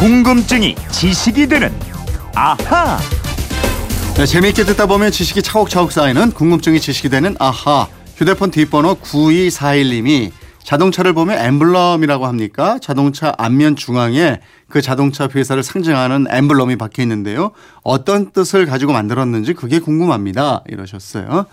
궁금증이 지식이 되는 아하. 네, 재미있게 듣다 보면 지식이 차곡차곡 쌓이는 궁금증이 지식이 되는 아하. 휴대폰 뒷번호 9241님이 자동차를 보면 엠블럼이라고 합니까? 자동차 앞면 중앙에 그 자동차 회사를 상징하는 엠블럼이 박혀 있는데요. 어떤 뜻을 가지고 만들었는지 그게 궁금합니다. 이러셨어요.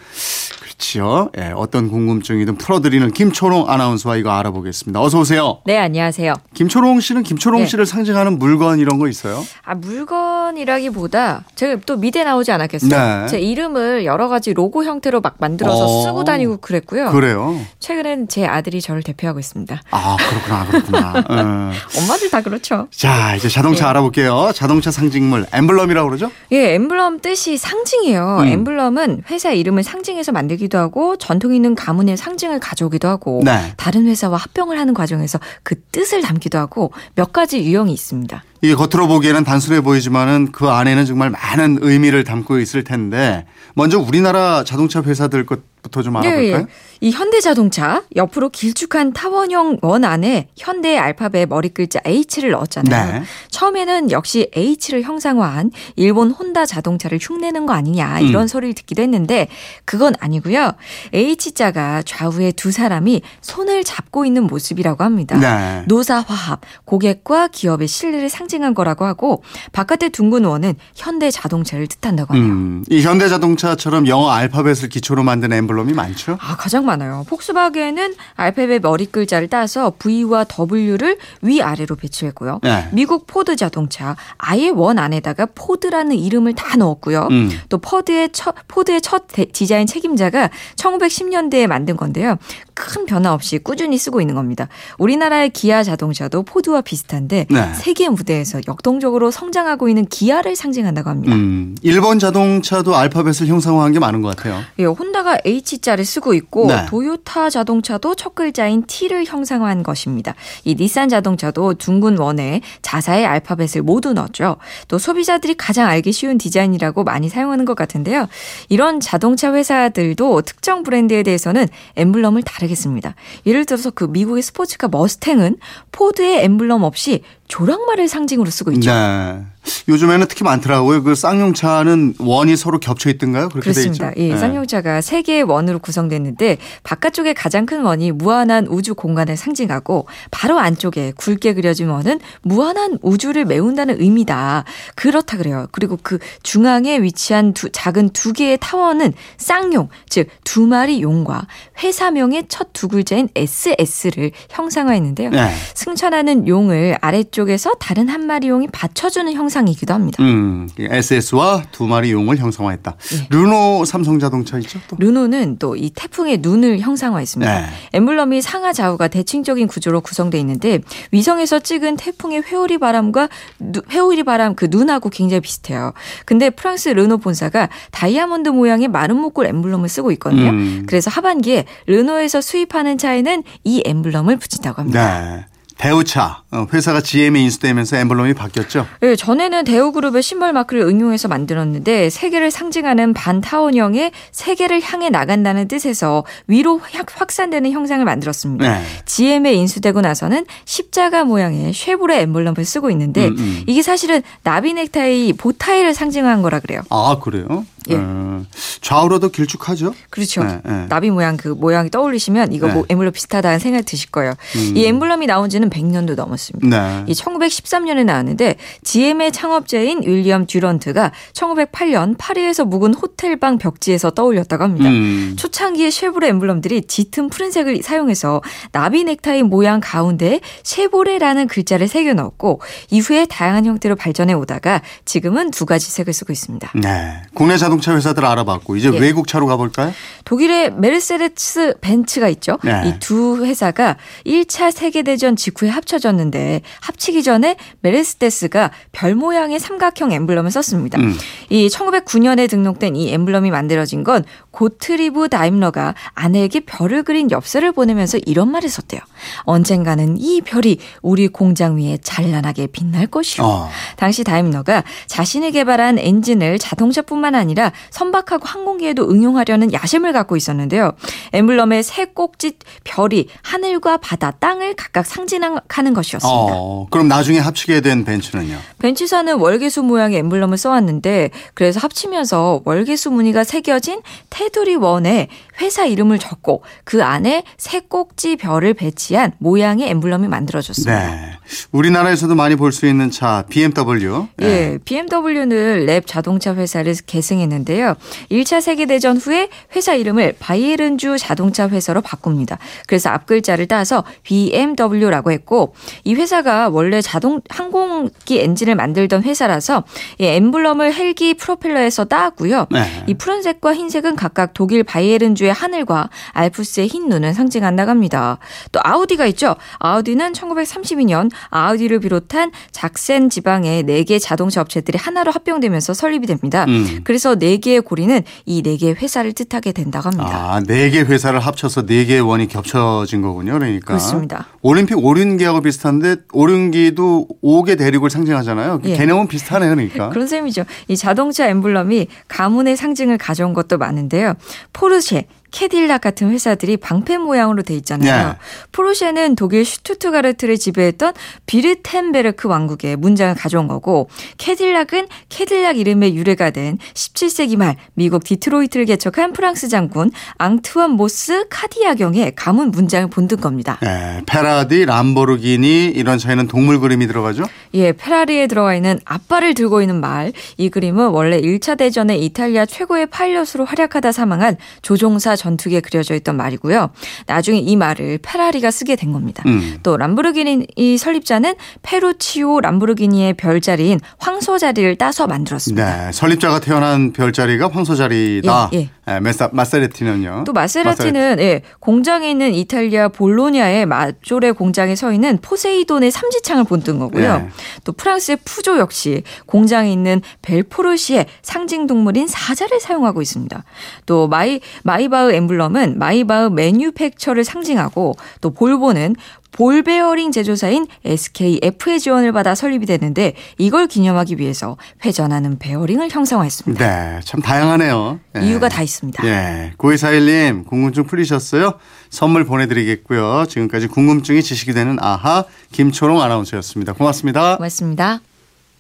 그렇지요. 예, 어떤 궁금증이든 풀어드리는 김초롱 아나운서와 이거 알아보겠습니다. 어서 오세요. 네, 안녕하세요. 김초롱 씨는 김초롱 네. 씨를 상징하는 물건 이런 거 있어요? 아, 물건 이라기보다 제가 또 미대 나오지 않았겠어요? 네. 제 이름을 여러 가지 로고 형태로 막 만들어서 어. 쓰고 다니고 그랬고요. 그래요. 최근엔 제 아들이 저를 대표하고 있습니다. 아 그렇구나 그렇구나. 어. 엄마들 다 그렇죠. 자 이제 자동차 네. 알아볼게요. 자동차 상징물 엠블럼이라고 그러죠? 예, 엠블럼 뜻이 상징이에요. 음. 엠블럼은 회사 이름을 상징해서 만들기도 하고 전통 있는 가문의 상징을 가져오기도 하고 네. 다른 회사와 합병을 하는 과정에서 그 뜻을 담기도 하고 몇 가지 유형이 있습니다. 이게 겉으로 보기에는 단순해 보이지만은 그 안에는 정말 많은 의미를 담고 있을 텐데 먼저 우리나라 자동차 회사들 것 부터 좀 알아볼까요? 예, 이 현대자동차 옆으로 길쭉한 타원형 원 안에 현대의 알파벳 머리 글자 H를 넣었잖아요. 네. 처음에는 역시 H를 형상화한 일본 혼다 자동차를 흉내는 거 아니냐 이런 음. 소리를 듣기도 했는데 그건 아니고요. H자가 좌우에 두 사람이 손을 잡고 있는 모습이라고 합니다. 네. 노사화합, 고객과 기업의 신뢰를 상징한 거라고 하고 바깥의 둥근 원은 현대 자동차를 뜻한다고 하네요. 음, 이 현대자동차처럼 영어 알파벳을 기초로 만든 엠블럼이 많죠? 아, 가장 많아요. 폭스바겐은 알파벳 머리 글자를 따서 V와 W를 위아래로 배치했고요. 네. 미국 포드 자동차 아예 원 안에다가 포드라는 이름을 다 넣었고요. 음. 또 포드의 첫 포드의 첫 대- 디자인 책임자가 1910년대에 만든 건데요. 큰 변화 없이 꾸준히 쓰고 있는 겁니다. 우리나라의 기아 자동차도 포드와 비슷한데 네. 세계 무대에서 역동적으로 성장하고 있는 기아를 상징한다고 합니다. 음, 일본 자동차도 알파벳을 형상화한 게 많은 것 같아요. 예, 혼다가 H자를 쓰고 있고 네. 도요타 자동차도 첫 글자인 T를 형상화한 것입니다. 이 닛산 자동차도 둥근 원에 자사의 알파벳을 모두 넣었죠. 또 소비자들이 가장 알기 쉬운 디자인이라고 많이 사용하는 것 같은데요. 이런 자동차 회사들도 특정 브랜드에 대해서는 엠블럼을 달리했습니다. 예를 들어서 그 미국의 스포츠카 머스탱은 포드의 엠블럼 없이 조랑말을 상징으로 쓰고 있죠. 네. 요즘에는 특히 많더라고요. 그 쌍용차는 원이 서로 겹쳐 있던가요? 그렇게 돼 그렇습니다. 예, 네. 쌍용차가 세 개의 원으로 구성됐는데 바깥쪽에 가장 큰 원이 무한한 우주 공간을 상징하고 바로 안쪽에 굵게 그려진 원은 무한한 우주를 메운다는 의미다. 그렇다 그래요. 그리고 그 중앙에 위치한 두, 작은 두 개의 타원은 쌍용, 즉 두 마리 용과 회사명의 첫 두 글자인 SS를 형상화했는데요. 네. 승천하는 용을 아래쪽에서 다른 한 마리 용이 받쳐주는 형상 이기도 합니다. 음, SS와 두 마리 용을 형상화했다. 예. 르노 삼성 자동차 있죠? 또. 르노는 또 이 태풍의 눈을 형상화했습니다. 네. 엠블럼이 상하 좌우가 대칭적인 구조로 구성돼 있는데 위성에서 찍은 태풍의 회오리 바람과 누- 회오리 바람 그 눈하고 굉장히 비슷해요. 근데 프랑스 르노 본사가 다이아몬드 모양의 마른 목골 엠블럼을 쓰고 있거든요. 음. 그래서 하반기에 르노에서 수입하는 차에는 이 엠블럼을 붙인다고 합니다. 네. 대우차 어, 회사가 GM에 인수되면서 엠블럼이 바뀌었죠. 예, 전에는 대우그룹의 심벌 마크를 응용해서 만들었는데 세계를 상징하는 반타원형의 세계를 향해 나간다는 뜻에서 위로 확- 확산되는 형상을 만들었습니다. 네. GM에 인수되고 나서는 십자가 모양의 쉐보레 엠블럼을 쓰고 있는데 음, 음. 이게 사실은 나비 넥타이 보타이를 상징한 거라 그래요. 아 그래요? 예. 어, 좌우로도 길쭉하죠. 그렇죠. 네, 네. 나비 모양 그 모양이 떠올리시면 이거 네. 뭐 엠블럼 비슷하다는 생각 드실 거예요. 음. 이 엠블럼이 나온 지는 100년도 넘었습니다. 네. 이 1913년에 나왔는데 GM의 창업자인 윌리엄 듀런트가 1908년 파리에서 묵은 호텔방 벽지에서 떠올렸다고 합니다. 음. 초창기의 쉐보레 엠블럼들이 짙은 푸른색을 사용해서 나비 넥타이 모양 가운데 쉐보레라는 글자를 새겨 넣었고 이후에 다양한 형태로 발전해 오다가 지금은 두 가지 색을 쓰고 있습니다. 네. 국내 자동 차 회사들 알아봤고 이제 예. 외국 차로 가볼까요? 독일의 메르세데스 벤츠가 있죠. 네. 이두 회사가 1차 세계대전 직후에 합쳐졌는데 합치기 전에 메르세데스가 별 모양의 삼각형 엠블럼을 썼습니다. 음. 이 1909년에 등록된 이 엠블럼이 만들어진 건 고트리브 다임러가 아내에게 별을 그린 엽서를 보내면서 이런 말을 썼대요. 언젠가는 이 별이 우리 공장 위에 찬란하게 빛날 것이오. 어. 당시 다임러가 자신이 개발한 엔진을 자동차뿐만 아니라 선박하고 항공기에도 응용하려는 야심을 갖고 있었는데요. 엠블럼의 세 꼭지 별이 하늘과 바다, 땅을 각각 상징하는 것이었습니다. 어, 그럼 나중에 합치게 된 벤츠는요? 벤츠사는 월계수 모양의 엠블럼을 써왔는데 그래서 합치면서 월계수 무늬가 새겨진 테두리 원에 회사 이름을 적고 그 안에 세 꼭지 별을 배치한 모양의 엠블럼이 만들어졌습니다. 네. 우리나라에서도 많이 볼 수 있는 차 BMW. 네. 예, BMW는 라프 자동차 회사를 계승했는데요. 1차 세계 대전 후에 회사 이름을 바이에른주 자동차 회사로 바꿉니다. 그래서 앞 글자를 따서 BMW라고 했고 이 회사가 원래 자동 항공기 엔진을 만들던 회사라서 이 엠블럼을 헬기 프로펠러에서 따왔고요. 네. 이 푸른색과 흰색은 각각 독일 바이에른주의 하늘과 알프스의 흰 눈을 상징한다고 합니다. 또 아우디가 있죠. 아우디는 1932년 아우디를 비롯한 작센 지방의 4개 자동차 업체들이 하나로 합병되면서 설립이 됩니다. 음. 그래서 4개의 고리는 이 4개의 회사를 뜻하게 된다고 합니다. 아, 네개 회사를 합쳐서 네 개의 원이 겹쳐진 거군요. 그러니까. 그렇습니다. 올림픽 오륜기하고 비슷한데 오륜기도 5개 대륙을 상징하잖아요. 예. 개념은 비슷하네요. 그러니까. 그런 셈이죠. 이 자동차 엠블럼이 가문의 상징을 가져온 것도 많은데요. 포르쉐, 캐딜락 같은 회사들이 방패 모양으로 돼 있잖아요. 네. 포르쉐는 독일 슈투트가르트를 지배했던 뷔르템베르크 왕국의 문장을 가져온 거고 캐딜락은 캐딜락 이름의 유래가 된 17세기 말 미국 디트로이트를 개척한 프랑스 장군 앙트완 모스 카디야 경의 가문 문장을 본뜬 겁니다. 예, 페라리, 람보르기니 이런 차에는 동물 그림이 들어가죠? 예, 페라리에 들어가 있는 앞발을 들고 있는 말. 이 그림은 원래 1차 대전에 이탈리아 최고의 파일럿으로 활약하다 사망한 조종사 전 투기에 그려져 있던 말이고요. 나중에 이 말을 페라리가 쓰게 된 겁니다. 음. 또 람보르기니 이 설립자는 페루치오 람보르기니의 별자리인 황소 자리를 따서 만들었습니다. 네. 설립자가 태어난 별자리가 황소자리다. 예, 예, 메사, 마세레티는요. 또 마세라티는 예, 공장에 있는 이탈리아 볼로냐의 마조레 공장에 서 있는 포세이돈의 삼지창을 본뜬 거고요. 예. 또 프랑스의 푸조 역시 공장에 있는 벨포르시의 상징 동물인 사자를 사용하고 있습니다. 또 마이 마이바 흐 엠블럼은 마이바흐 매뉴팩처를 상징하고 또 볼보는 볼 베어링 제조사인 SKF의 지원을 받아 설립이 됐는데 이걸 기념하기 위해서 회전하는 베어링을 형상화했습니다. 네, 참 다양하네요. 예. 이유가 다 있습니다. 예. 9241님, 궁금증 풀리셨어요? 선물 보내드리겠고요. 지금까지 궁금증이 지식이 되는 아하, 김초롱 아나운서였습니다. 고맙습니다. 고맙습니다.